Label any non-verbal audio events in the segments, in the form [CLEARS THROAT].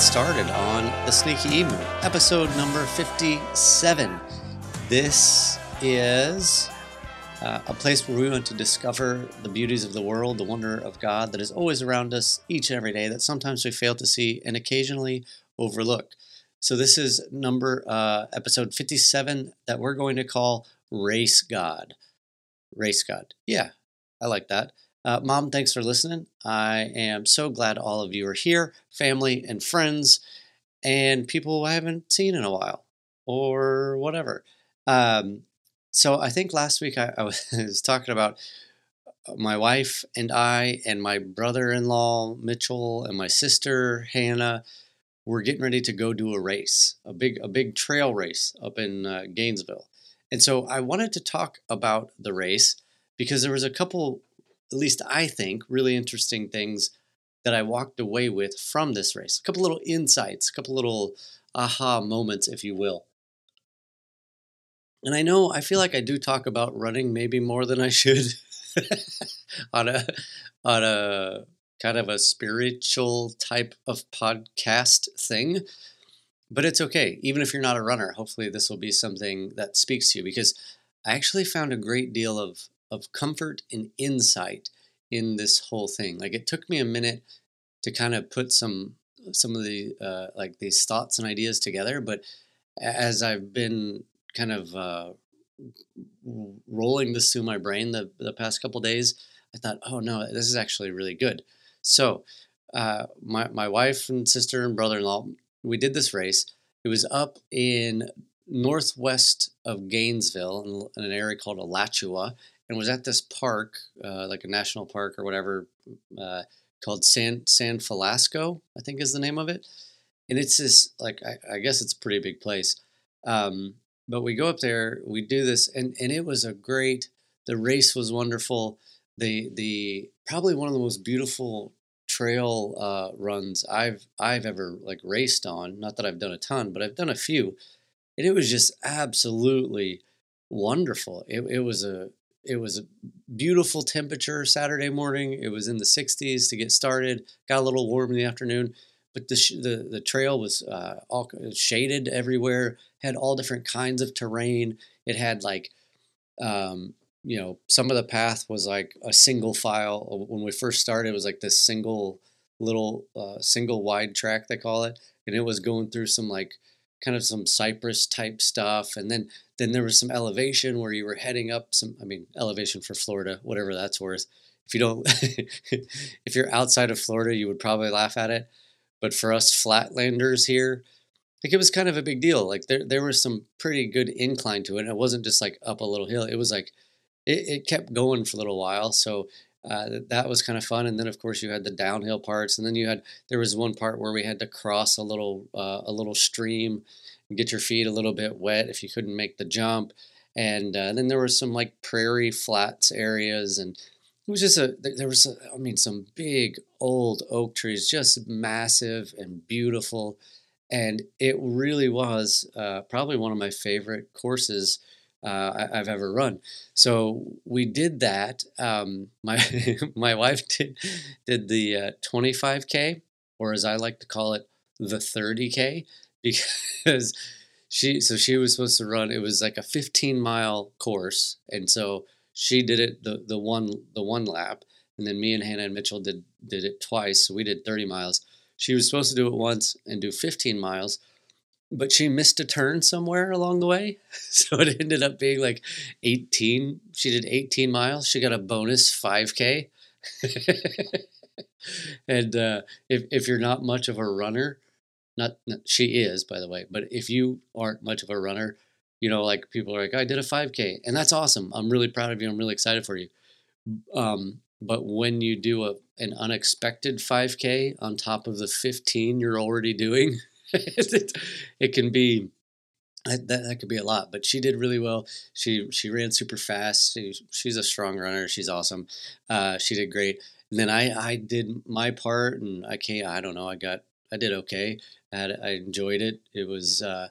started on the Sneaky Emu, episode number 57. This is uh, a place where we want to discover the beauties of the world, the wonder of God that is always around us each and every day, that sometimes we fail to see and occasionally overlook. So, this is number uh, episode 57 that we're going to call Race God. Race God. Yeah, I like that. Uh, Mom, thanks for listening. I am so glad all of you are here, family and friends, and people I haven't seen in a while or whatever. Um, so I think last week I, I [LAUGHS] was talking about my wife and I and my brother-in-law Mitchell and my sister Hannah were getting ready to go do a race, a big a big trail race up in uh, Gainesville. And so I wanted to talk about the race because there was a couple at least I think, really interesting things that I walked away with from this race. A couple little insights, a couple little aha moments, if you will. And I know I feel like I do talk about running maybe more than I should [LAUGHS] on a on a kind of a spiritual type of podcast thing. But it's okay. Even if you're not a runner, hopefully this will be something that speaks to you because I actually found a great deal of of comfort and insight in this whole thing. Like it took me a minute to kind of put some some of the uh, like these thoughts and ideas together, but as I've been kind of uh, rolling this through my brain the the past couple days, I thought, oh no, this is actually really good. So uh, my my wife and sister and brother in law, we did this race. It was up in northwest of Gainesville in an area called Alachua, and was at this park, uh, like a national park or whatever, uh, called San San Felasco, I think is the name of it. And it's this like I, I guess it's a pretty big place. Um, but we go up there, we do this, and and it was a great. The race was wonderful. The the probably one of the most beautiful trail uh, runs I've I've ever like raced on. Not that I've done a ton, but I've done a few, and it was just absolutely wonderful. It, it was a it was a beautiful temperature Saturday morning. It was in the 60s to get started. Got a little warm in the afternoon, but the sh- the, the trail was uh, all shaded everywhere. Had all different kinds of terrain. It had like, um, you know, some of the path was like a single file. When we first started, it was like this single little uh, single wide track they call it, and it was going through some like kind of some cypress type stuff and then then there was some elevation where you were heading up some i mean elevation for florida whatever that's worth. If you don't [LAUGHS] if you're outside of florida you would probably laugh at it. But for us flatlanders here like it was kind of a big deal. Like there there was some pretty good incline to it. And it wasn't just like up a little hill. It was like it, it kept going for a little while. So uh, that was kind of fun. And then of course you had the downhill parts, and then you had there was one part where we had to cross a little uh, a little stream and get your feet a little bit wet if you couldn't make the jump. And uh, then there were some like prairie flats areas, and it was just a there was a, I mean some big old oak trees, just massive and beautiful, and it really was uh, probably one of my favorite courses uh, I, have ever run. So we did that. Um, [LAUGHS] my my wife did did the uh, 25k, or as I like to call it, the 30k, because she so she was supposed to run. It was like a 15 mile course, and so she did it the the one the one lap, and then me and Hannah and Mitchell did did it twice. So we did 30 miles. She was supposed to do it once and do 15 miles but she missed a turn somewhere along the way. [LAUGHS] So it ended up being like 18. She did 18 miles. She got a bonus 5K. [LAUGHS] and uh, if, if you're not much of a runner, not, not, she is, by the way, but if you aren't much of a runner, you know, like people are like, I did a 5K, and that's awesome. I'm really proud of you. I'm really excited for you. Um, but when you do a, an unexpected 5K on top of the 15 you're already doing, it, [LAUGHS] it can be that, that could be a lot but she did really well. She she ran super fast. She, she's a strong runner. She's awesome. Uh, she did great. And then i i did my part and i can't i don't know. I got i did okay. I had i enjoyed it. It was uh,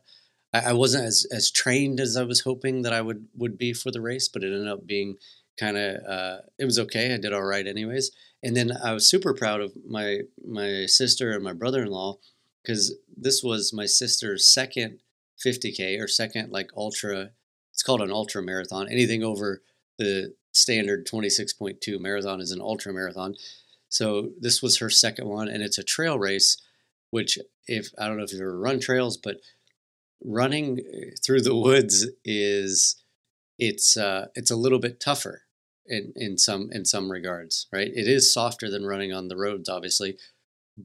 I, wasn't as as trained as i was hoping that i would would be for the race but it ended up being kind of uh, it was okay. I did all right anyways. And then I was super proud of my my sister and my brother in law because this was my sister's second 50k or second like ultra. It's called an ultra marathon. Anything over the standard 26.2 marathon is an ultra marathon. So this was her second one, and it's a trail race. Which, if I don't know if you've ever run trails, but running eh, through the woods is it's uh, it's a little bit tougher in in some in some regards, right? It is softer than running on the roads, obviously,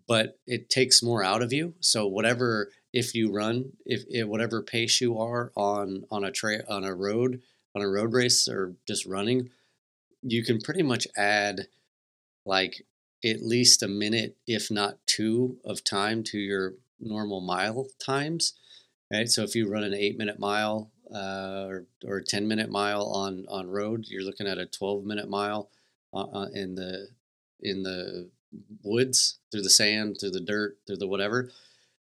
but it takes more out of you. So whatever if you run, if, if whatever pace you are on on a trail on a road on a road race or just running, you can pretty much add like at least a minute, if not two, of time to your normal mile times. Right. So if you run an eight minute mile uh, or, or a 10 minute mile on, on road, you're looking at a 12 minute mile uh, uh, in the in the woods through the sand, through the dirt, through the whatever.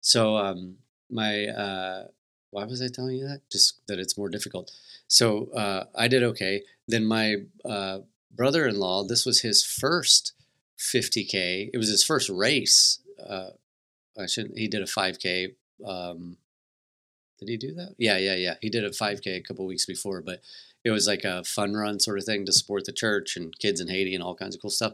So um, my uh, why was I telling you that? Just that it's more difficult. So uh, I did okay. Then my uh, brother-in-law, this was his first 50k. It was his first race. Uh, I shouldn't. He did a 5k. Um, did he do that? Yeah, yeah, yeah. He did a 5k a couple weeks before, but it was like a fun run sort of thing to support the church and kids in Haiti and all kinds of cool stuff.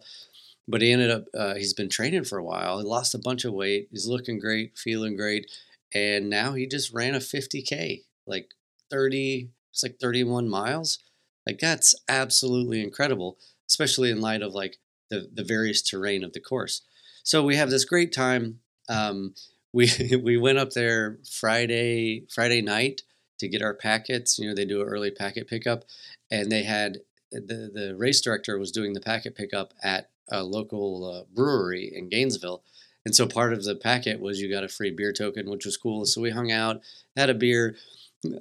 But he ended up. Uh, he's been training for a while. He lost a bunch of weight. He's looking great, feeling great, and now he just ran a 50k, like 30. It's like 31 miles. Like that's absolutely incredible, especially in light of like the, the various terrain of the course. So we have this great time. Um, [LAUGHS] we we went up there Friday Friday night to get our packets. You know, they do an early packet pickup, and they had the the race director was doing the packet pickup at a local uh, brewery in Gainesville. And so part of the packet was you got a free beer token, which was cool. So we hung out, had a beer.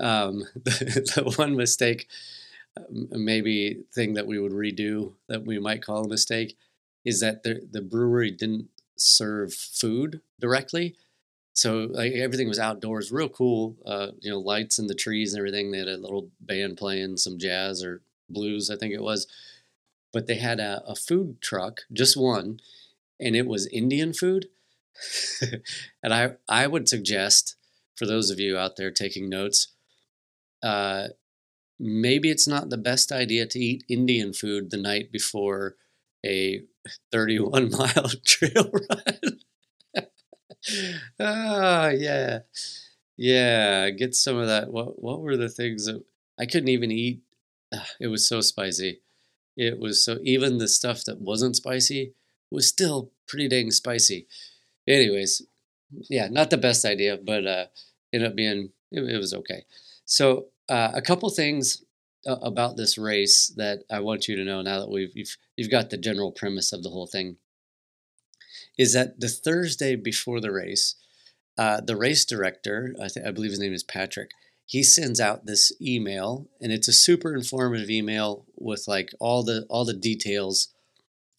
Um, [LAUGHS] the, the one mistake maybe thing that we would redo that we might call a mistake is that the the brewery didn't serve food directly. So like everything was outdoors, real cool. Uh, you know, lights and the trees and everything. They had a little band playing some jazz or blues, I think it was. But they had a, a food truck, just one, and it was Indian food. [LAUGHS] and I I would suggest for those of you out there taking notes, uh, maybe it's not the best idea to eat Indian food the night before a 31 [LAUGHS] mile [LAUGHS] trail run. ah, yeah. Yeah, get some of that. What what were the things that I couldn't even eat? Ah, it was so spicy. It was so even the stuff that wasn't spicy was still pretty dang spicy. Anyways, yeah, not the best idea, but uh ended up being it, it was okay. So uh, a couple things uh, about this race that I want you to know now that we've you've, you've got the general premise of the whole thing is that the Thursday before the race, uh, the race director, I, th- I believe his name is Patrick, he sends out this email, and it's a super informative email with like all the all the details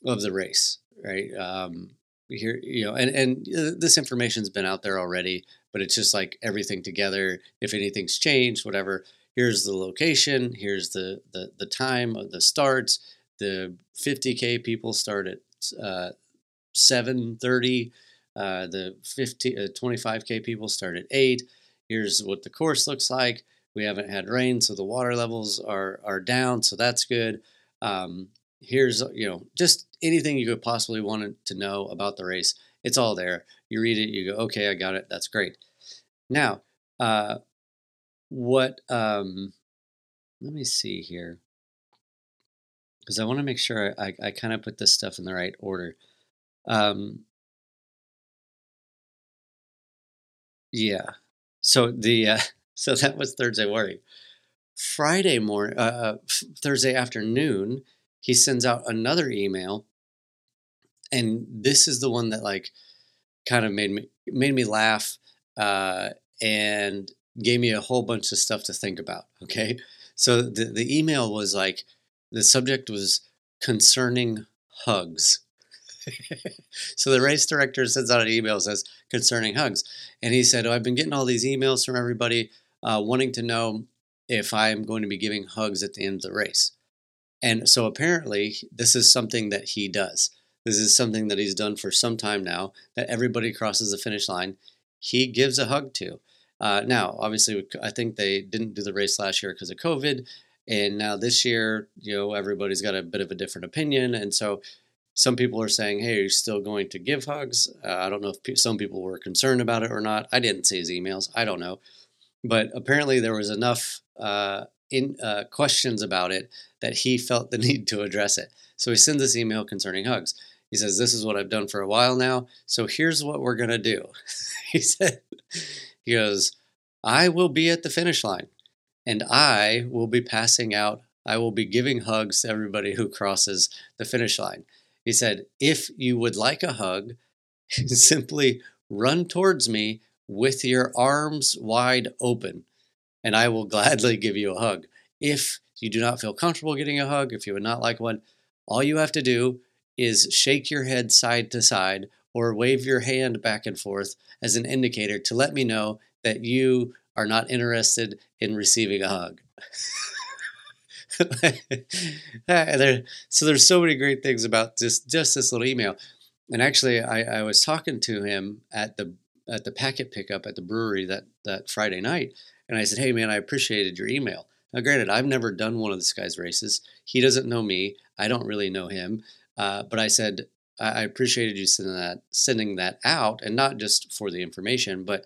of the race, right? Um, here, you know, and and uh, this information's been out there already, but it's just like everything together. If anything's changed, whatever, here's the location, here's the the, the time of the starts. The 50k people start at uh, 7:30. Uh, the 50 uh, 25k people start at eight. Here's what the course looks like. We haven't had rain, so the water levels are are down, so that's good. Um, here's you know just anything you could possibly want to know about the race. It's all there. You read it, you go, okay, I got it. That's great. Now, uh, what um let me see here because i want to make sure i, I kind of put this stuff in the right order um yeah so the uh, [LAUGHS] so that was thursday morning friday morning uh, uh thursday afternoon he sends out another email and this is the one that like kind of made me made me laugh uh and gave me a whole bunch of stuff to think about. Okay. So the, the email was like, the subject was concerning hugs. [LAUGHS] so the race director sends out an email says concerning hugs. And he said, Oh, I've been getting all these emails from everybody uh, wanting to know if I'm going to be giving hugs at the end of the race. And so apparently, this is something that he does. This is something that he's done for some time now that everybody crosses the finish line. He gives a hug to. Uh, now, obviously, I think they didn't do the race last year because of COVID. And now this year, you know, everybody's got a bit of a different opinion. And so some people are saying, hey, are you still going to give hugs? Uh, I don't know if pe- some people were concerned about it or not. I didn't see his emails. I don't know. But apparently, there was enough uh, in uh, questions about it that he felt the [LAUGHS] need to address it. So he sends this email concerning hugs. He says, This is what I've done for a while now. So here's what we're going to do. [LAUGHS] he said, He goes, I will be at the finish line and I will be passing out. I will be giving hugs to everybody who crosses the finish line. He said, If you would like a hug, [LAUGHS] simply run towards me with your arms wide open and I will gladly give you a hug. If you do not feel comfortable getting a hug, if you would not like one, all you have to do is shake your head side to side or wave your hand back and forth as an indicator to let me know that you are not interested in receiving a hug. [LAUGHS] [LAUGHS] so there's so many great things about just just this little email. And actually, I, I was talking to him at the at the packet pickup at the brewery that that Friday night, and I said, Hey, man, I appreciated your email. Now, granted, I've never done one of this guy's races. He doesn't know me. I don't really know him. Uh, but I said, I appreciated you sending that sending that out, and not just for the information, but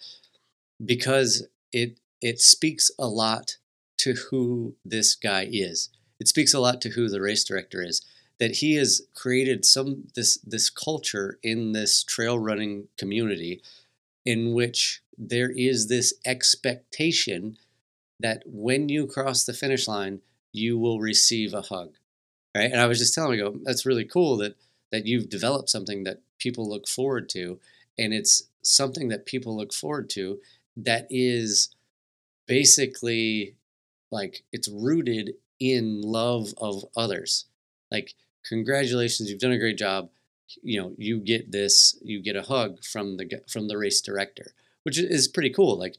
because it it speaks a lot to who this guy is. It speaks a lot to who the race director is. That he has created some this this culture in this trail running community in which there is this expectation that when you cross the finish line, you will receive a hug. Right. And I was just telling him, go, that's really cool that that you've developed something that people look forward to. And it's something that people look forward to that is basically like it's rooted in love of others. Like, congratulations, you've done a great job. You know, you get this, you get a hug from the from the race director which is pretty cool. Like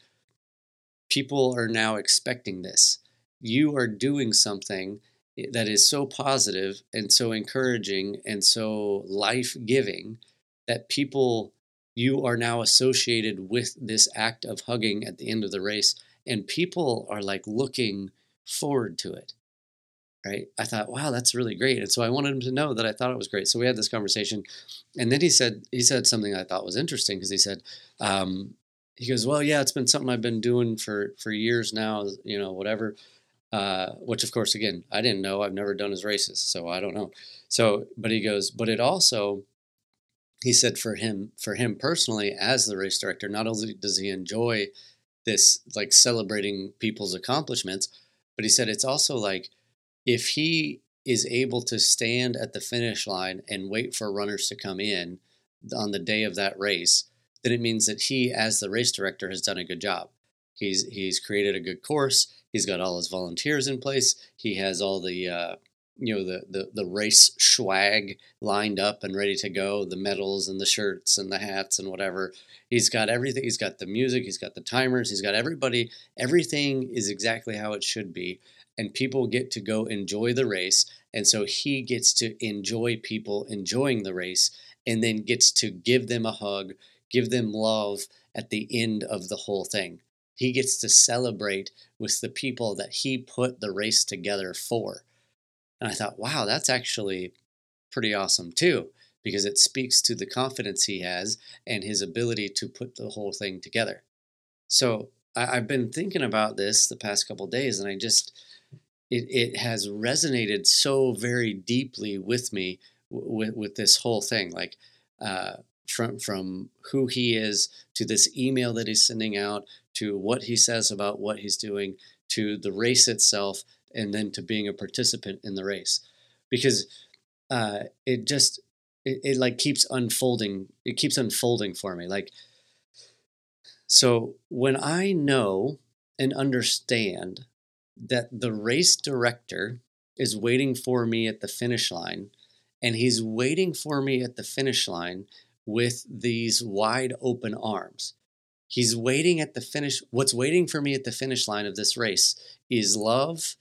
people are now expecting this. You are doing something eh, that is so positive and so encouraging and so life giving that people, you are now associated with this act of hugging at the end of the race. And people are like looking forward to it. Right. I thought, wow, that's really great. And so I wanted him to know that I thought it was great. So we had this conversation. And then he said, he said something I thought was interesting because he said, um, he goes, well, yeah, it's been something I've been doing for for years now, you know, whatever. Uh, which of course, again, I didn't know. I've never done his races, so I don't know. So, but he goes, but it also, he said, for him, for him personally, as the race director, not only does he enjoy this like celebrating people's accomplishments, but he said it's also like if he is able to stand at the finish line and wait for runners to come in on the day of that race then it means that he, as the race director, has done a good job. He's he's created a good course. He's got all his volunteers in place. He has all the uh, you know the, the the race swag lined up and ready to go. The medals and the shirts and the hats and whatever. He's got everything. He's got the music. He's got the timers. He's got everybody. Everything is exactly how it should be. And people get to go enjoy the race. And so he gets to enjoy people enjoying the race and then gets to give them a hug give them love at the end of the whole thing. He gets to celebrate with the people that he put the race together for. And I thought, wow, that's actually pretty awesome too, because it speaks to the confidence he has and his ability to put the whole thing together. So I, have been thinking about this the past couple days, and I just, it, it has resonated so very deeply with me with, with this whole thing. Like, uh, from from who he is to this email that he's sending out to what he says about what he's doing to the race itself and then to being a participant in the race because uh, it just it, it like keeps unfolding it keeps unfolding for me like so when i know and understand that the race director is waiting for me at the finish line and he's waiting for me at the finish line with these wide open arms. He's waiting at the finish. What's waiting for me at the finish line of this race is love,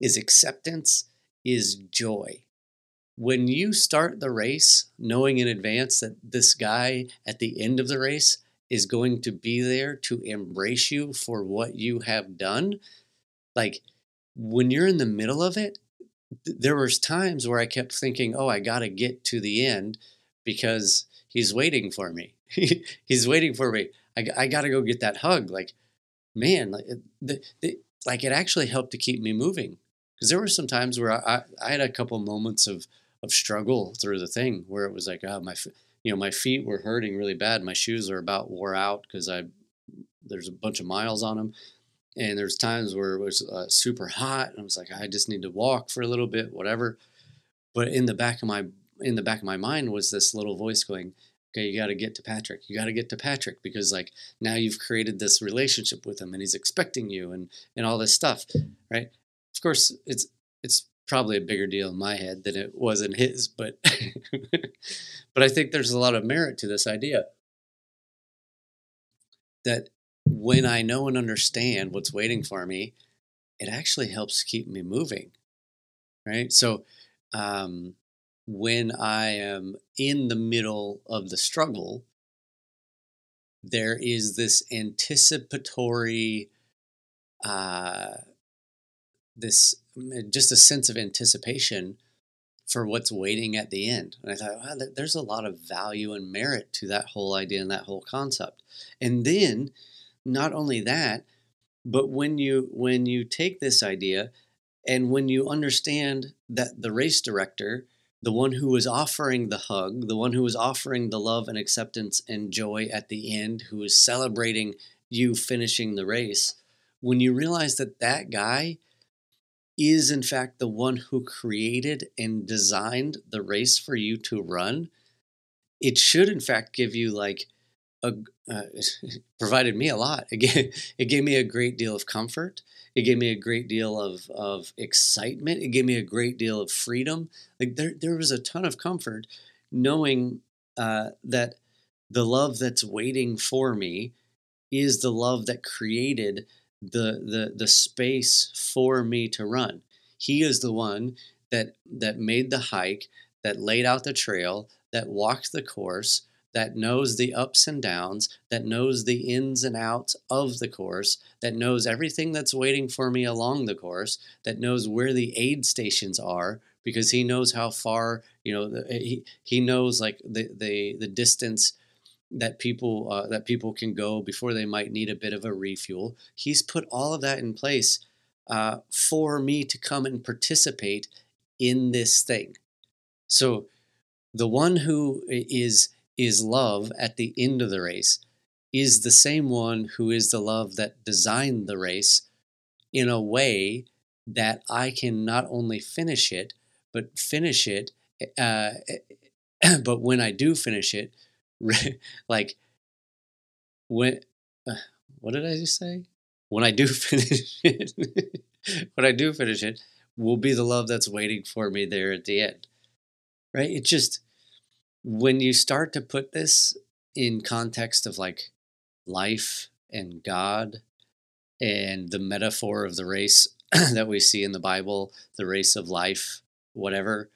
is acceptance, is joy. When you start the race knowing in advance that this guy at the end of the race is going to be there to embrace you for what you have done, like when you're in the middle of it, there was times where I kept thinking, "Oh, I got to get to the end because he's waiting for me. [LAUGHS] he's waiting for me. I, I got to go get that hug." Like, man, like the, the, like it actually helped to keep me moving because there were some times where I, I had a couple moments of of struggle through the thing where it was like, oh, my you know my feet were hurting really bad. My shoes are about wore out because I there's a bunch of miles on them and there's times where it was uh, super hot and i was like i just need to walk for a little bit whatever. But in the back of my in the back of my mind was this little voice going okay you got to get to patrick. You got to get to patrick because like now you've created this relationship with him and he's expecting you and and all this stuff right of course it's it's probably a bigger deal in my head than it was in his but [LAUGHS] but i think there's a lot of merit to this idea that when I know and understand what's waiting for me, it actually helps keep me moving. Right. So, um, when I am in the middle of the struggle, there is this anticipatory, uh, this mm, just a sense of anticipation for what's waiting at the end. And I thought, wow, there's a lot of value and merit to that whole idea and that whole concept. And then not only that, but when you when you take this idea and when you understand that the race director, the one who was offering the hug, the one who was offering the love and acceptance and joy at the end, who is celebrating you finishing the race, when you realize that that guy is in fact the one who created and designed the race for you to run, it should in fact give you like a, uh, [LAUGHS] provided me a lot. It gave, it gave me a great deal of comfort. It gave me a great deal of, of excitement. It gave me a great deal of freedom. Like there, there was a ton of comfort knowing uh, that the love that's waiting for me is the love that created the, the, the space for me to run. He is the one that, that made the hike, that laid out the trail, that walked the course, that knows the ups and downs, that knows the ins and outs of the course, that knows everything that's waiting for me along the course, that knows where the aid stations are because he knows how far, you know, he, he knows like the, the, the distance that people uh, that people can go before they might need a bit of a refuel. He's put all of that in place uh, for me to come and participate in this thing. So the one who is is love at the end of the race is the same one who is the love that designed the race in a way that I can not only finish it, but finish it. Uh, [CLEARS THROAT] but when I do finish it, [LAUGHS] like when, uh, what did I just say? When I do [LAUGHS] finish it, when I do finish it, will be the love that's waiting for me there at the end. Right? It just, when you start to put this in context of like life and God and the metaphor of the race [CLEARS THROAT] that we see in the Bible, the race of life, whatever,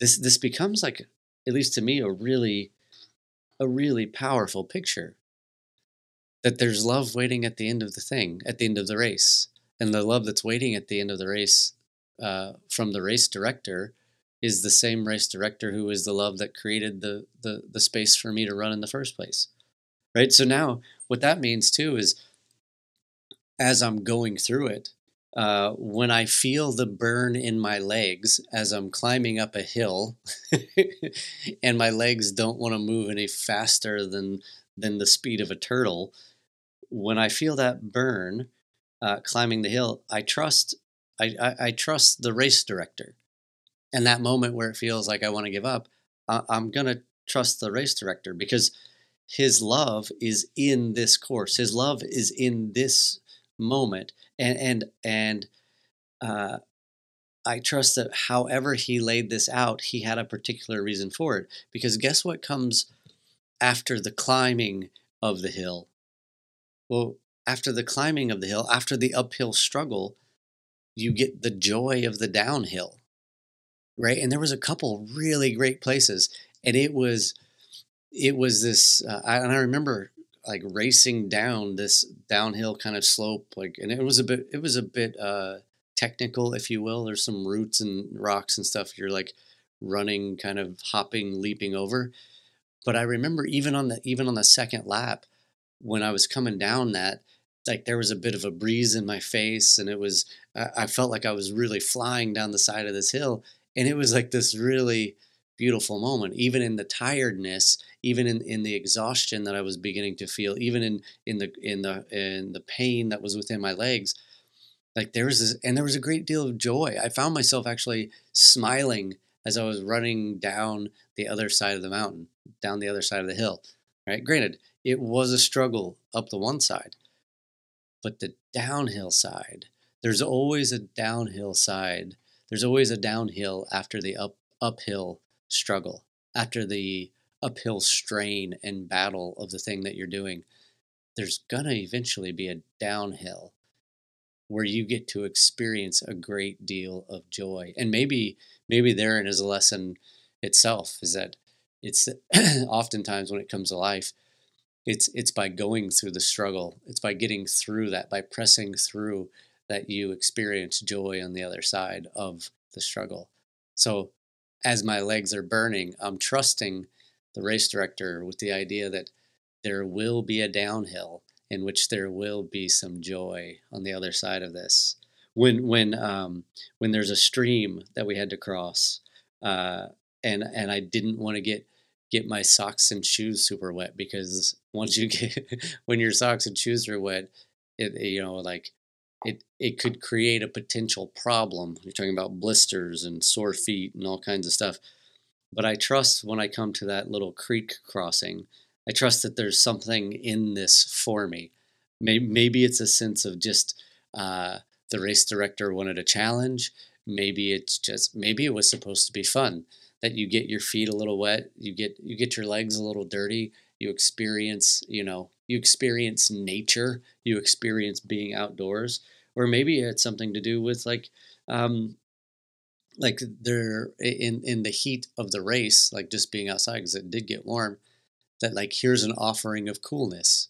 this this becomes like at least to me a really a really powerful picture that there's love waiting at the end of the thing, at the end of the race, and the love that's waiting at the end of the race uh, from the race director is the same race director who is the love that created the, the the space for me to run in the first place. Right? So now what that means too is as i'm going through it uh, when i feel the burn in my legs as i'm climbing up a hill [LAUGHS] and my legs don't want to move any faster than than the speed of a turtle when i feel that burn uh, climbing the hill i trust I, I, I trust the race director and that moment where it feels like I want to give up, I'm going to trust the race director because his love is in this course. His love is in this moment, and and and uh, I trust that however he laid this out, he had a particular reason for it. Because guess what comes after the climbing of the hill? Well, after the climbing of the hill, after the uphill struggle, you get the joy of the downhill right? And there was a couple really great places, and it was it was this, uh, I, and I remember like racing down this downhill kind of slope, like, and it was a bit it was a bit uh, technical, if you will. There's some roots and rocks and stuff. You're like running, kind of hopping, leaping over. But I remember even on the even on the second lap, when I was coming down that, like there was a bit of a breeze in my face, and it was I felt like I was really flying down the side of this hill, and it was like this really beautiful moment even in the tiredness even in, in the exhaustion that i was beginning to feel even in in the in the in the pain that was within my legs like there was this and there was a great deal of joy. I found myself actually smiling as i was running down the other side of the mountain down the other side of the hill right? Granted it was a struggle up the one side but the downhill side there's always a downhill side there's always a downhill after the up uphill struggle after the uphill strain and battle of the thing that you're doing there's gonna eventually be a downhill where you get to experience a great deal of joy. And maybe maybe therein is a lesson itself is that it's [CLEARS THROAT] oftentimes when it comes to life it's it's by going through the struggle it's by getting through that by pressing through that you experience joy on the other side of the struggle. So as my legs are burning i'm trusting the race director with the idea that there will be a downhill in which there will be some joy on the other side of this. When when um, when there's a stream that we had to cross, uh, and and I didn't want to get get my socks and shoes super wet because once you [LAUGHS] get when your socks and shoes are wet, it you know like it it could create a potential problem. You're talking about blisters and sore feet and all kinds of stuff. But I trust when I come to that little creek crossing I trust that there's something in this for me. Maybe, maybe it's a sense of just uh, the race director wanted a challenge. Maybe it's just maybe it was supposed to be fun that you get your feet a little wet, you get you get your legs a little dirty, you experience you know you experience nature, you experience being outdoors, or maybe it had something to do with like um, like they're in in the heat of the race, like just being outside because it did get warm that like here's an offering of coolness.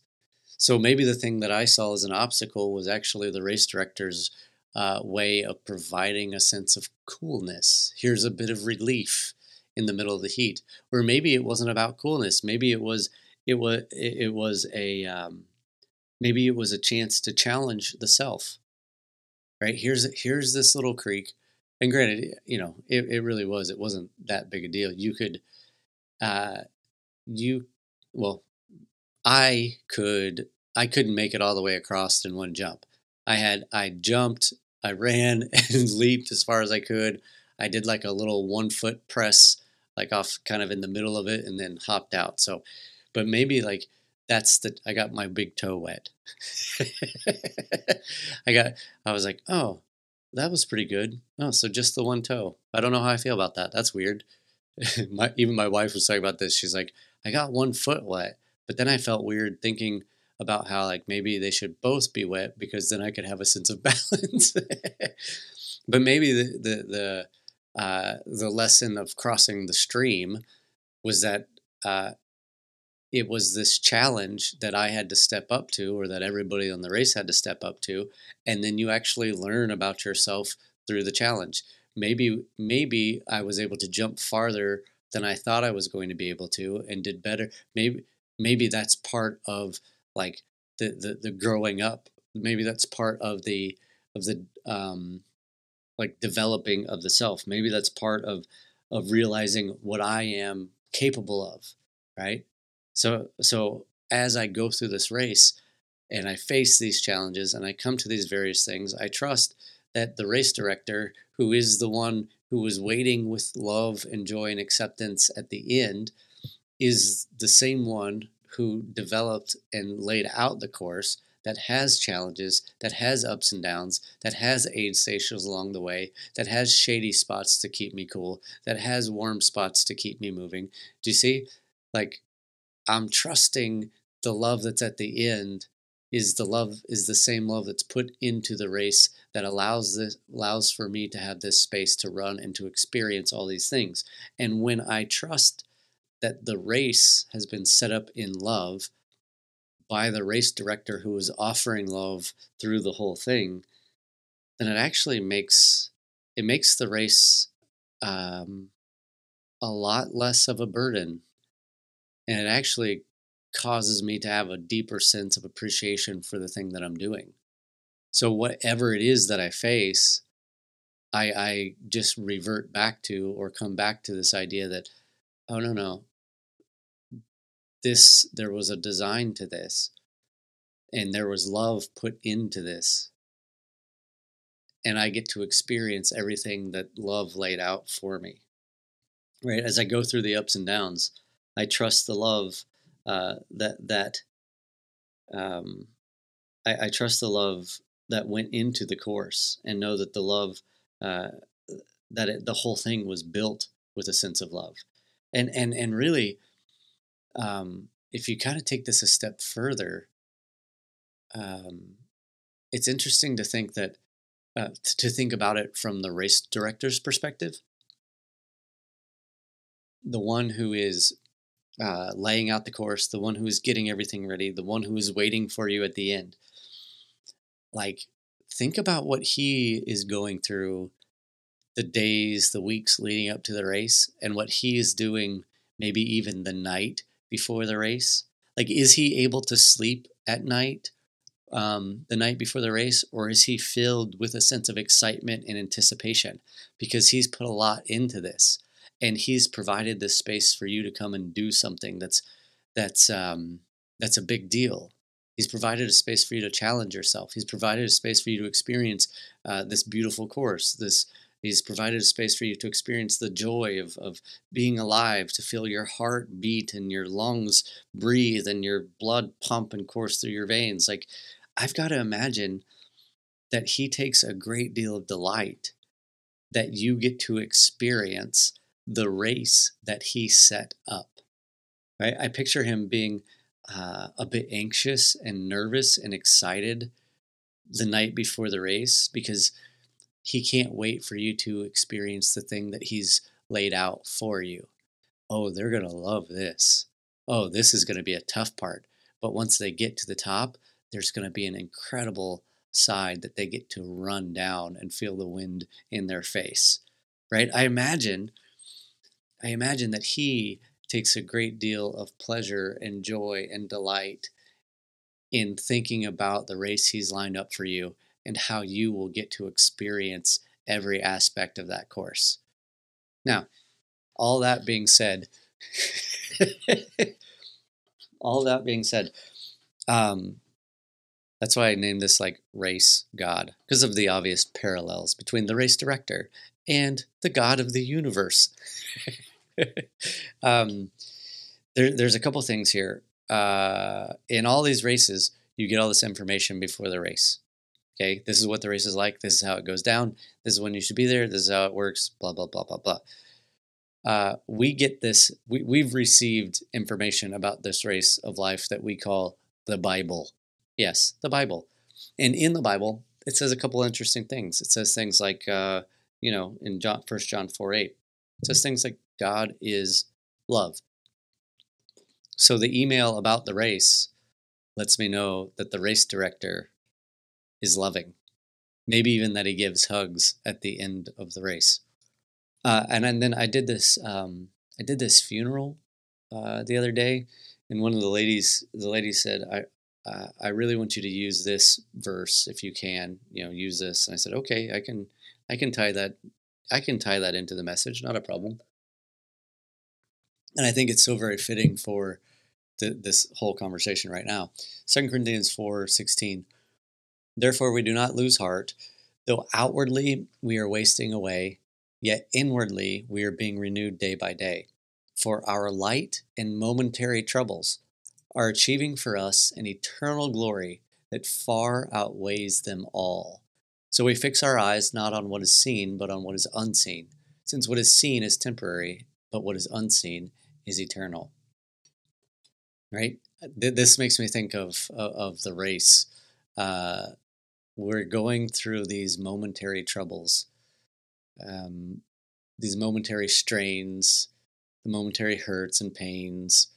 So maybe the thing that I saw as an obstacle was actually the race director's uh, way of providing a sense of coolness. Here's a bit of relief in the middle of the heat, or maybe it wasn't about coolness. Maybe it was it was it was a um, maybe it was a chance to challenge the self. Right here's here's this little creek, and granted, you know it, it really was. It wasn't that big a deal. You could uh, you well, I could I couldn't make it all the way across in one jump. I had I jumped, I ran [LAUGHS] and leaped as far as I could. I did like a little one foot press, like off kind of in the middle of it, and then hopped out. So, but maybe like that's the I got my big toe wet. [LAUGHS] I got I was like, oh, that was pretty good. Oh, so just the one toe. I don't know how I feel about that. That's weird. [LAUGHS] my, even my wife was talking about this. She's like, I got one foot wet, but then I felt weird thinking about how like maybe they should both be wet because then I could have a sense of [LAUGHS] balance. but maybe the the the uh, the lesson of crossing the stream was that uh, it was this challenge that I had to step up to, or that everybody on the race had to step up to, and then you actually learn about yourself through the challenge. Maybe maybe I was able to jump farther than I thought I was going to be able to and did better. Maybe maybe that's part of like the the, the growing up. Maybe that's part of the of the um like developing of the self. Maybe that's part of of realizing what I am capable of, right? So so as I go through this race and I face these challenges and I come to these various things, I trust that the race director, who is the one who was waiting with love and joy and acceptance at the end is the same one who developed and laid out the course that has challenges, that has ups and downs, that has aid stations along the way, that has shady spots to keep me cool, that has warm spots to keep me moving. Do you see? Like, I'm trusting the love that's at the end is the love is the same love that's put into the race that allows this allows for me to have this space to run and to experience all these things. And when i trust that the race has been set up in love by the race director who is offering love through the whole thing then it actually makes it makes the race um, a lot less of a burden and it actually causes me to have a deeper sense of appreciation for the thing that I'm doing. So whatever it is that I face, I I just revert back to or come back to this idea that oh no no this there was a design to this and there was love put into this and I get to experience everything that love laid out for me. Right as I go through the ups and downs, I trust the love uh, that that um, I, I, trust the love that went into the course and know that the love uh, that it, the whole thing was built with a sense of love. And and and really um, if you kind of take this a step further um, it's interesting to think that uh, to think about it from the race director's perspective. The one who is uh, laying out the course, the one who is getting everything ready, the one who is waiting for you at the end. Like, think about what he is going through the days, the weeks leading up to the race, and what he is doing maybe even the night before the race. Like, is he able to sleep at night, um, the night before the race, or is he filled with a sense of excitement and anticipation because he's put a lot into this? And he's provided this space for you to come and do something that's that's um, that's a big deal. He's provided a space for you to challenge yourself. He's provided a space for you to experience uh, this beautiful course. This He's provided a space for you to experience the joy of, of being alive, to feel your heart beat and your lungs breathe and your blood pump and course through your veins. Like, I've got to imagine that he takes a great deal of delight that you get to experience the race that he set up. Right? I picture him being uh, a bit anxious and nervous and excited the night before the race because he can't wait for you to experience the thing that he's laid out for you. Oh, they're going to love this. Oh, this is going to be a tough part. But once they get to the top, there's going to be an incredible side that they get to run down and feel the wind in their face. Right? I imagine I imagine that he takes a great deal of pleasure and joy and delight in thinking about the race he's lined up for you and how you will get to experience every aspect of that course. Now, all that being said, [LAUGHS] all that being said, um, that's why I named this like Race God, because of the obvious parallels between the race director and the God of the universe. [LAUGHS] [LAUGHS] um, there, there's a couple things here. Uh, in all these races, you get all this information before the race. Okay, this is what the race is like. This is how it goes down. This is when you should be there. This is how it works. Blah blah blah blah blah. Uh, we get this. We, we've received information about this race of life that we call the Bible. Yes, the Bible. And in the Bible, it says a couple interesting things. It says things like, uh, you know, in John, First John four eight, it says things like God is love. So the email about the race lets me know that the race director is loving. Maybe even that he gives hugs at the end of the race. Uh, and, and, then I did this. Um, I did this funeral uh, the other day, and one of the ladies, the lady said, "I, uh, I really want you to use this verse if you can. You know, use this." And I said, "Okay, I can, I can tie that, I can tie that into the message. Not a problem." And I think it's so very fitting for this whole conversation right now. 2 Corinthians 4 16. Therefore, we do not lose heart, though outwardly we are wasting away, yet inwardly we are being renewed day by day. For our light and momentary troubles are achieving for us an eternal glory that far outweighs them all. So we fix our eyes not on what is seen, but on what is unseen, since what is seen is temporary, but what is unseen is eternal. right? This makes me think of of the race. Uh, we're going through these momentary troubles, um, these momentary strains, the momentary hurts and pains.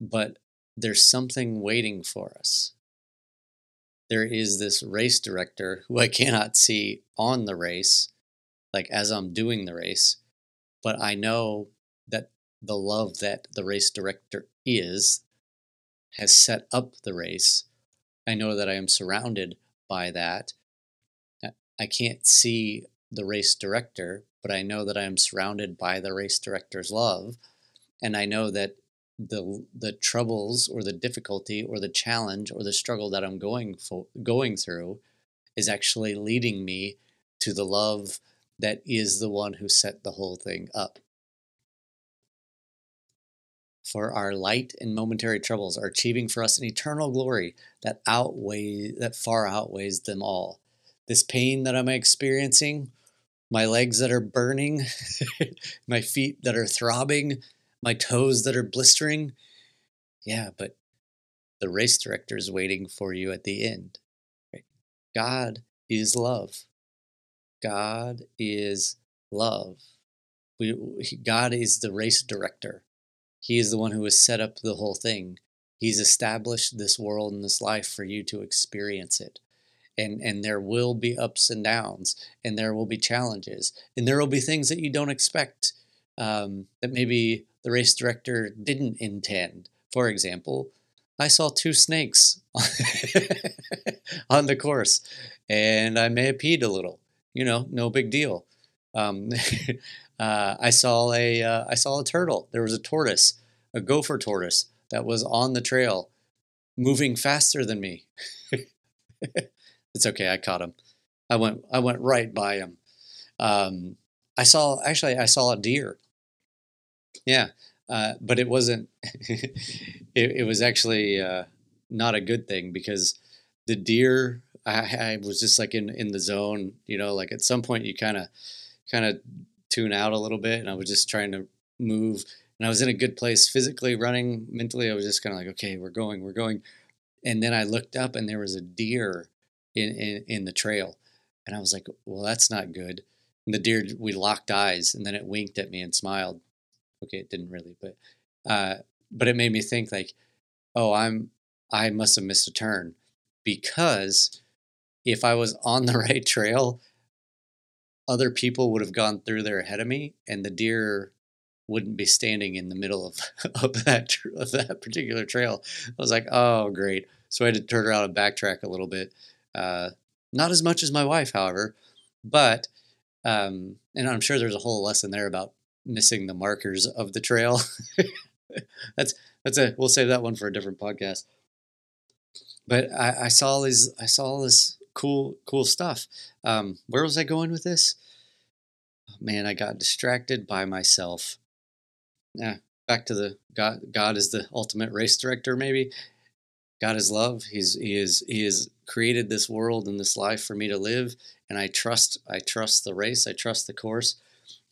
But there's something waiting for us. There is this race director who I cannot see on the race, like as I'm doing the race, but I know that the love that the race director is has set up the race. I know that I am surrounded by that. I can't see the race director, but I know that I am surrounded by the race director's love. And I know that the the troubles or the difficulty or the challenge or the struggle that I'm going for going through is actually leading me to the love that is the one who set the whole thing up. For our light and momentary troubles are achieving for us an eternal glory that outweigh that far outweighs them all. This pain that I'm experiencing, my legs that are burning, [LAUGHS] my feet that are throbbing, my toes that are blistering. Yeah, but the race director is waiting for you at the end. God is love. God is love. We, God is the race director. He is the one who has set up the whole thing. He's established this world and this life for you to experience it. And, and there will be ups and downs, and there will be challenges, and there will be things that you don't expect um, that maybe the race director didn't intend. For example, I saw two snakes [LAUGHS] on the course and I may have peed a little. You know, no big deal. Um, [LAUGHS] uh, I saw a uh, I saw a turtle. There was a tortoise, a gopher tortoise that was on the trail, moving faster than me. [LAUGHS] it's okay. I caught him. I went I went right by him. Um, I saw actually I saw a deer yeah, uh, but it wasn't. [LAUGHS] it, it, was actually uh, not a good thing because the deer. I, I, was just like in in the zone. You know, like at some point you kind of kind of tune out a little bit, and I was just trying to move. And I was in a good place physically, running mentally. I was just kind of like, okay, we're going, we're going. And then I looked up, and there was a deer in, in, in the trail, and I was like, well, that's not good. And the deer, we locked eyes, and then it winked at me and smiled okay, it didn't really, but uh, but it made me think like, oh, I'm I must have missed a turn because if I was on the [LAUGHS] right trail, other people would have gone through there ahead of me, and the deer wouldn't be standing in the middle of, [LAUGHS] of that of that particular trail. I was like, oh, great. So I had to turn around and backtrack a little bit. Uh, not as much as my wife, however, but um, and I'm sure there's a whole lesson there about missing the markers of the trail. [LAUGHS] that's that's a we'll save that one for a different podcast. But I, I saw these I saw all this cool cool stuff. Um, where was I going with this? Man, I got distracted by myself. Yeah, back to the God. God is the ultimate race director. Maybe God is love. He's he is he has created this world and this life for me to live, and I trust I trust the race. I trust the course.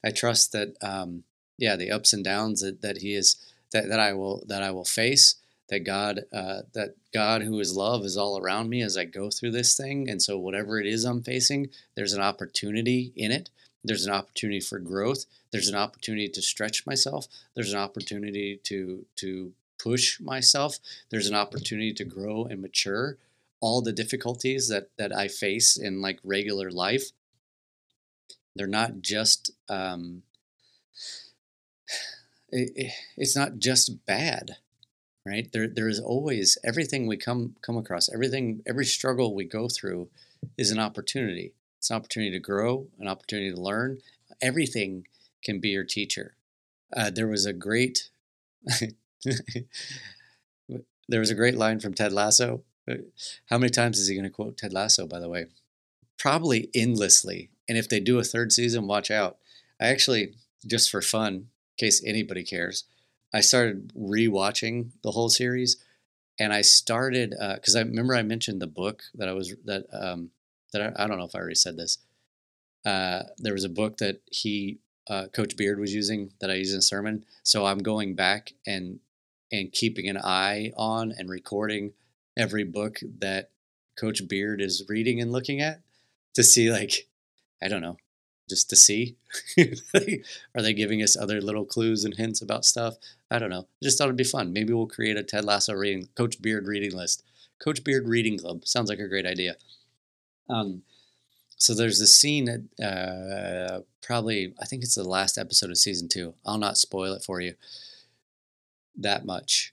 I trust that um, yeah the ups and downs that, that he is that, that I will that I will face that God uh, that God who is love is all around me as I go through this thing. And so whatever it is I'm facing there's an opportunity in it. There's an opportunity for growth. There's an opportunity to stretch myself. There's an opportunity to to push myself. There's an opportunity to grow and mature. All the difficulties that that I face in like regular life they're not just um, [SIGHS] it, it's not just bad right? There there is always everything we come come across everything every struggle we go through is an opportunity. It's an opportunity to grow an opportunity to learn. Everything can be your teacher. Uh, there was a great [LAUGHS] there was a great line from ted lasso. Uh, how many times is he going to quote ted lasso by the way? Probably endlessly. And if they do a third season, watch out. I actually, just for fun, in case anybody cares, I started rewatching the whole series, and I started because uh, I remember I mentioned the book that I was that um, that I, I don't know if I already said this. Uh, there was a book that he uh, Coach Beard was using that I used in a sermon, so I'm going back and and keeping an eye on and recording every book that Coach Beard is reading and looking at to see, like, I don't know, just to see. [LAUGHS] Are they giving us other little clues and hints about stuff? I don't know. I just thought it'd be fun. Maybe we'll create a Ted Lasso reading, Coach Beard reading list. Coach Beard Reading Club. Sounds like a great idea. Um, so there's a scene at uh, probably, I think it's the last episode of season two. I'll not spoil it for you that much.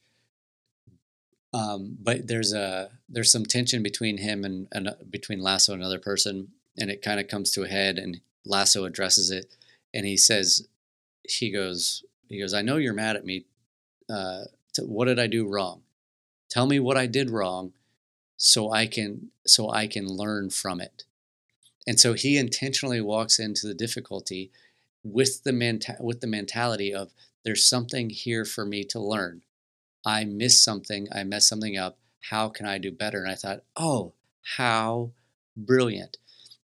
Um, but there's a there's some tension between him and, and between Lasso and another person, and it kind of comes to a head. And Lasso addresses it, and he says, he goes, he goes, I know you're mad at me. Uh, to, what did I do wrong? Tell me what I did wrong, so I can so I can learn from it. And so he intentionally walks into the difficulty with the menta- with the mentality of there's something here for me to learn. I missed something, I messed something up. How can I do better? And I thought, oh, how brilliant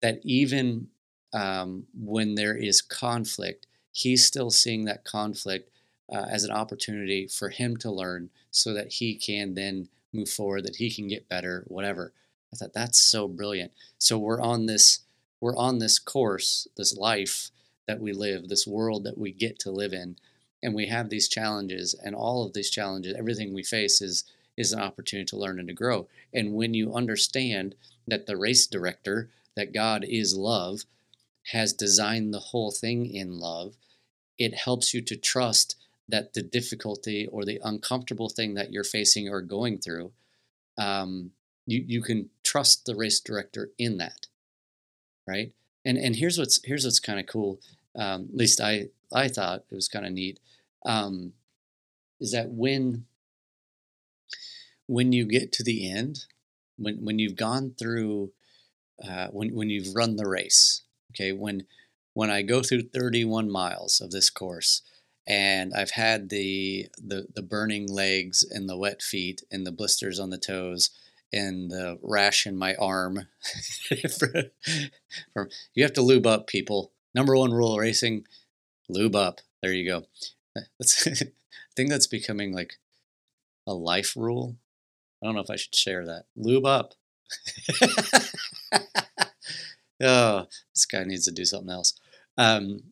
that even um, when there is conflict, he's still seeing that conflict uh, as an opportunity for him to learn so that he can then move forward, that he can get better, whatever. I thought that's so brilliant. So we're on this we're on this course, this life that we live, this world that we get to live in, and we have these challenges and all of these challenges, everything we face is is an opportunity to learn and to grow. And when you understand that the race director, that God is love, has designed the whole thing in love, it helps you to trust that the difficulty or the uncomfortable thing that you're facing or going through, um, you, you can trust the race director in that, right? And and here's what's here's what's kind of cool. Um, at least I I thought it was kind of neat. Um, is that when when you get to the end, when when you've gone through, uh, when when you've run the race, okay, when when I go through 31 miles of this course, and I've had the the the burning legs and the wet feet and the blisters on the toes and the rash in my arm. [LAUGHS] you have to lube up, people. Number one rule of racing: lube up. There you go. That's, [LAUGHS] I think that's becoming like a life rule. I don't know if I should share that. Lube up. [LAUGHS] oh, this guy needs to do something else. Um,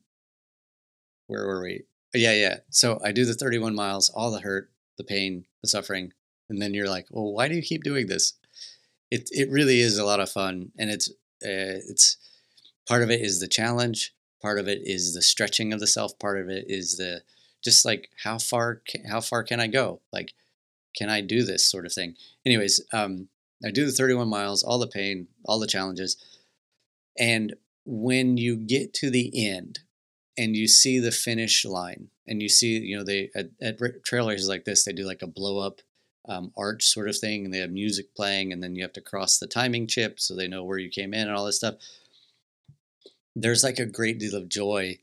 where were we? Yeah, yeah. So I do the 31 miles, all the hurt, the pain, the suffering, and then you're like, well, why do you keep doing this? It it really is a lot of fun, and it's uh, it's part of it is the challenge, part of it is the stretching of the self, part of it is the just like how far can, how far can I go? Like, can I do this sort of thing? Anyways, um, I do the 31 miles, all the pain, all the challenges, and when you get to the end, and you see the finish line and you see you know they at, at trail races like this they do like a blow up um, arch sort of thing and they have music playing and then you have to cross the timing chip so they know where you came in and all this stuff. There's like a great deal of joy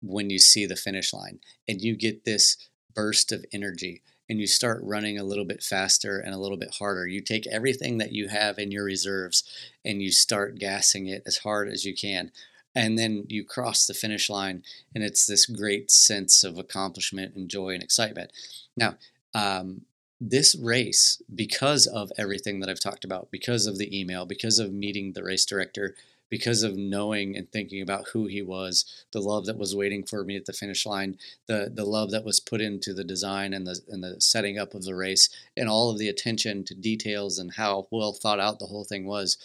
when you see the finish line and you get this burst of energy and you start running a little bit faster and a little bit harder. You take everything that you have in your reserves and you start gassing it as hard as you can and then you cross the finish line and it's this great sense of accomplishment and joy and excitement now um, this race because of everything that i've talked about because of the email because of meeting the race director because of knowing and thinking about who he was the love that was waiting for me at the finish line the the love that was put into the design and the and the setting up of the race and all of the attention to details and how well thought out the whole thing was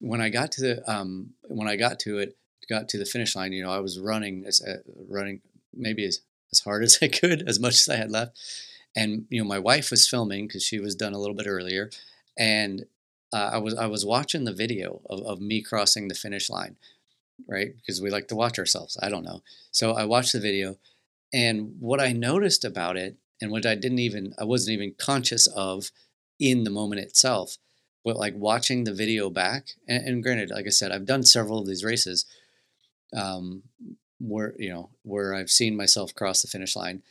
when i got to the um, when i got to it got to the finish line, you know, I was running as uh, running maybe as as hard [LAUGHS] as I could, as much as I had left. And you know, my wife was filming because she was done a little bit earlier, and uh, I was I was watching the video of, of me crossing the finish line, right? Because we like to watch ourselves. I don't know. So I watched the video, and what I noticed about it, and what I didn't even I wasn't even conscious of in the moment itself, but like watching the video back. And, and granted, like I said, I've done several of these races, um, where you know where I've seen myself cross the finish line.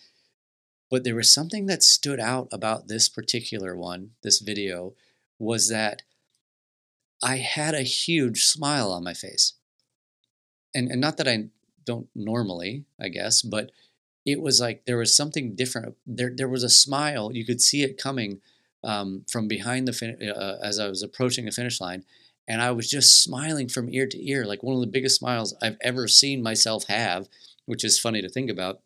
But there was something that stood out about this particular one, this video, was that I had a huge smile on my face. And and not that I don't normally, I guess, but it was like there was something different. There, there was a smile. You could see it coming um, from behind the fin- uh, as I was approaching the finish line, and I was just smiling from ear to ear, like one of the biggest smiles I've ever seen myself have, which is funny to think about.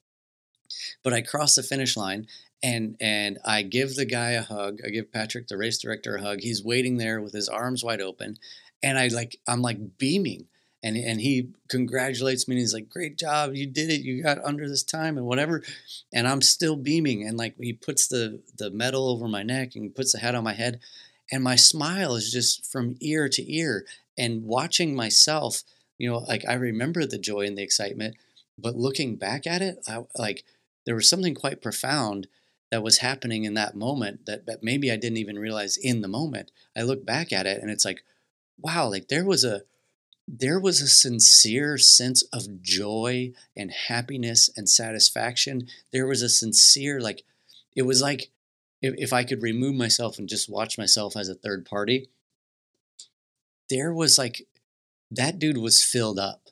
But I crossed the finish line, and and I give the guy a hug. I give Patrick, the race director, a hug. He's waiting there with his arms wide open, and I like I'm like beaming. And and he congratulates me and he's like great job. You did it. You got under this time and whatever. And i'm still beaming. And like he puts the the medal over my neck and puts the hat on my head. And my smile is just from ear to ear. And watching myself you know like i remember the joy and the excitement but looking back at it I, like there was something quite profound that was happening in that moment that, that maybe i didn't even realize in the moment i look back at it and it's like wow like there was a there was a sincere sense of joy and happiness and satisfaction. There was a sincere, like, it was like if, if I could remove myself and just watch myself as a third party, there was like, that dude was filled up.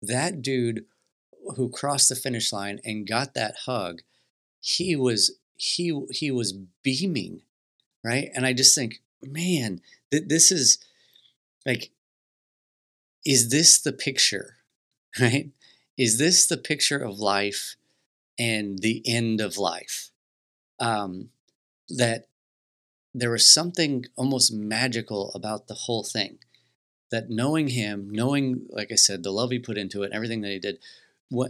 That dude who crossed the finish line and got that hug, he was he he was beaming, right? And I just think, man, th- this is like is this the picture, [LAUGHS] right? Is this the picture of life and the end of life? Um, that there was something almost magical about the whole thing. That knowing him, knowing, like I said, the love he put into it, everything that he did,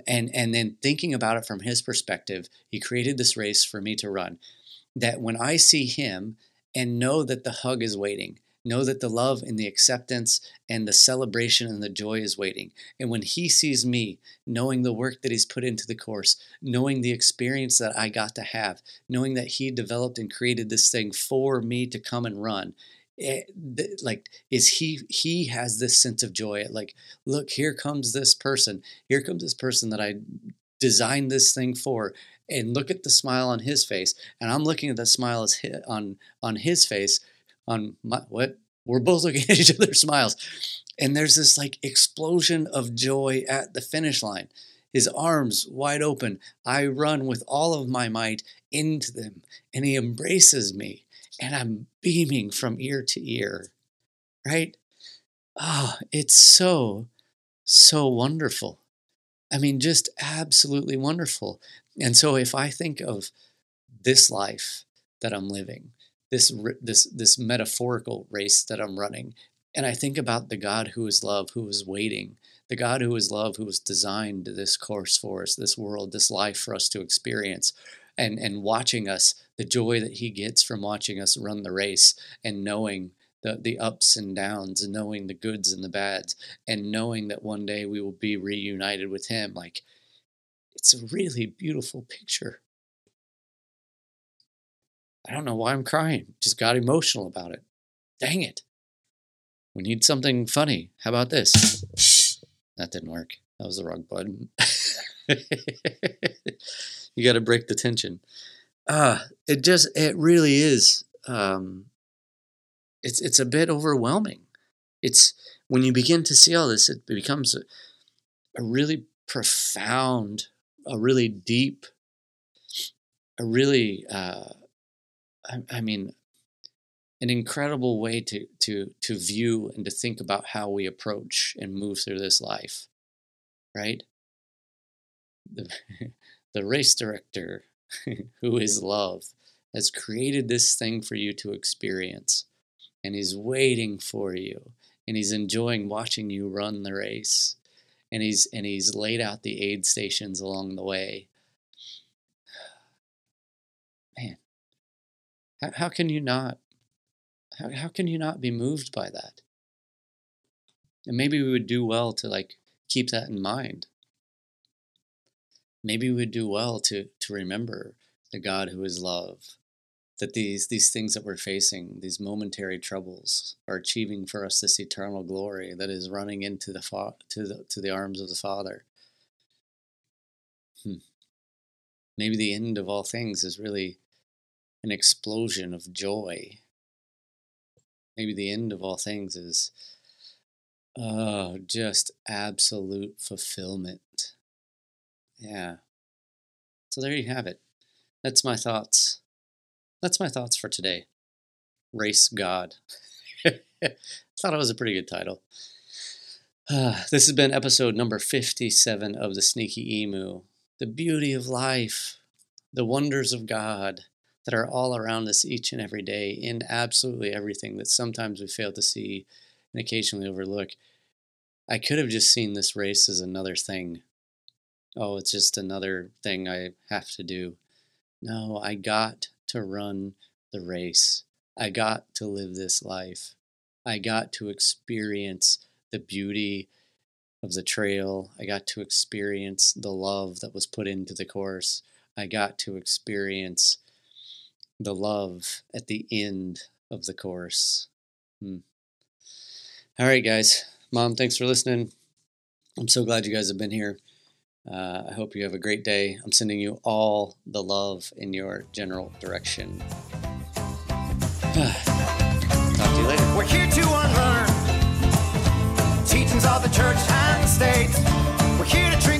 and and then thinking about it from his perspective, he created this race for me to run. That when I see him and know that the hug is waiting, Know that the love and the acceptance and the celebration and the joy is waiting. And when he sees me, knowing the work that he's put into the course, knowing the experience that I got to have, knowing that he developed and created this thing for me to come and run, it, eh, like is he he has this sense of joy like look here comes this person. Here comes this person that i designed this thing for and look at the smile on his face and i'm looking at the smile on on his face on my, what? We're both looking at each other's smiles and there's this like explosion of joy at the finish line. His arms wide open. I run with all of my might into them and he embraces me and i'm beaming from ear to ear right oh, it's so so wonderful i mean just absolutely wonderful and so if i think of this life that i'm living this this this metaphorical race that I'm running. And I think about the God who is love, who is waiting, the God who is love, who has designed this course for us, this world, this life for us to experience, and and watching us, the joy that He gets from watching us run the race and knowing the, the ups and downs and knowing the goods and the bads and knowing that one day we will be reunited with him like it's a really beautiful picture I don't know why I'm crying. Just got emotional about it. Dang it. We need something funny. How about this? That didn't work. That was the wrong button. [LAUGHS] you got to break the tension. Uh, it just it really is um it's it's a bit overwhelming. It's when you begin to see all this it becomes a, a really profound, a really deep, a really uh I, I mean, an incredible way to to to view and to think about how we approach and move through this life, right? The, [LAUGHS] the race director, [LAUGHS] who is love, has created this thing for you to experience, and he's waiting for you, and he's enjoying watching you run the race, and he's and he's laid out the aid stations along the way. [SIGHS] Man, how, how can you not? How, how can you not be moved by that? And maybe we would do well to like keep that in mind. Maybe we would do well to to remember the God who is love, that these these things that we're facing, these momentary troubles, are achieving for us this eternal glory that is running into the fa- to the to the arms of the Father. Hmm. Maybe the end of all things is really an explosion of joy. Maybe the end of all things is oh, just absolute fulfillment. Yeah. So there you have it. That's my thoughts. That's my thoughts for today. Race God. [LAUGHS] Thought it was a pretty good title. Uh, [SIGHS] this has been episode number 57 of The Sneaky Emu. The beauty of life, the wonders of God that are all around us each and every day in absolutely everything that sometimes we fail to see and occasionally overlook. I could have just seen this race as another thing. Oh, it's just another thing I have to do. No, I got to run the race. I got to live this life. I got to experience the beauty of the trail. I got to experience the love that was put into the course. I got to experience the love at the end of the course. Hmm. All right, guys. Mom, thanks for listening. I'm so glad you guys have been here. Uh, I hope you have a great day. I'm sending you all the love in your general direction. [SIGHS] Talk to you later. We're here to unlearn teachings of the church and state. We're here to treat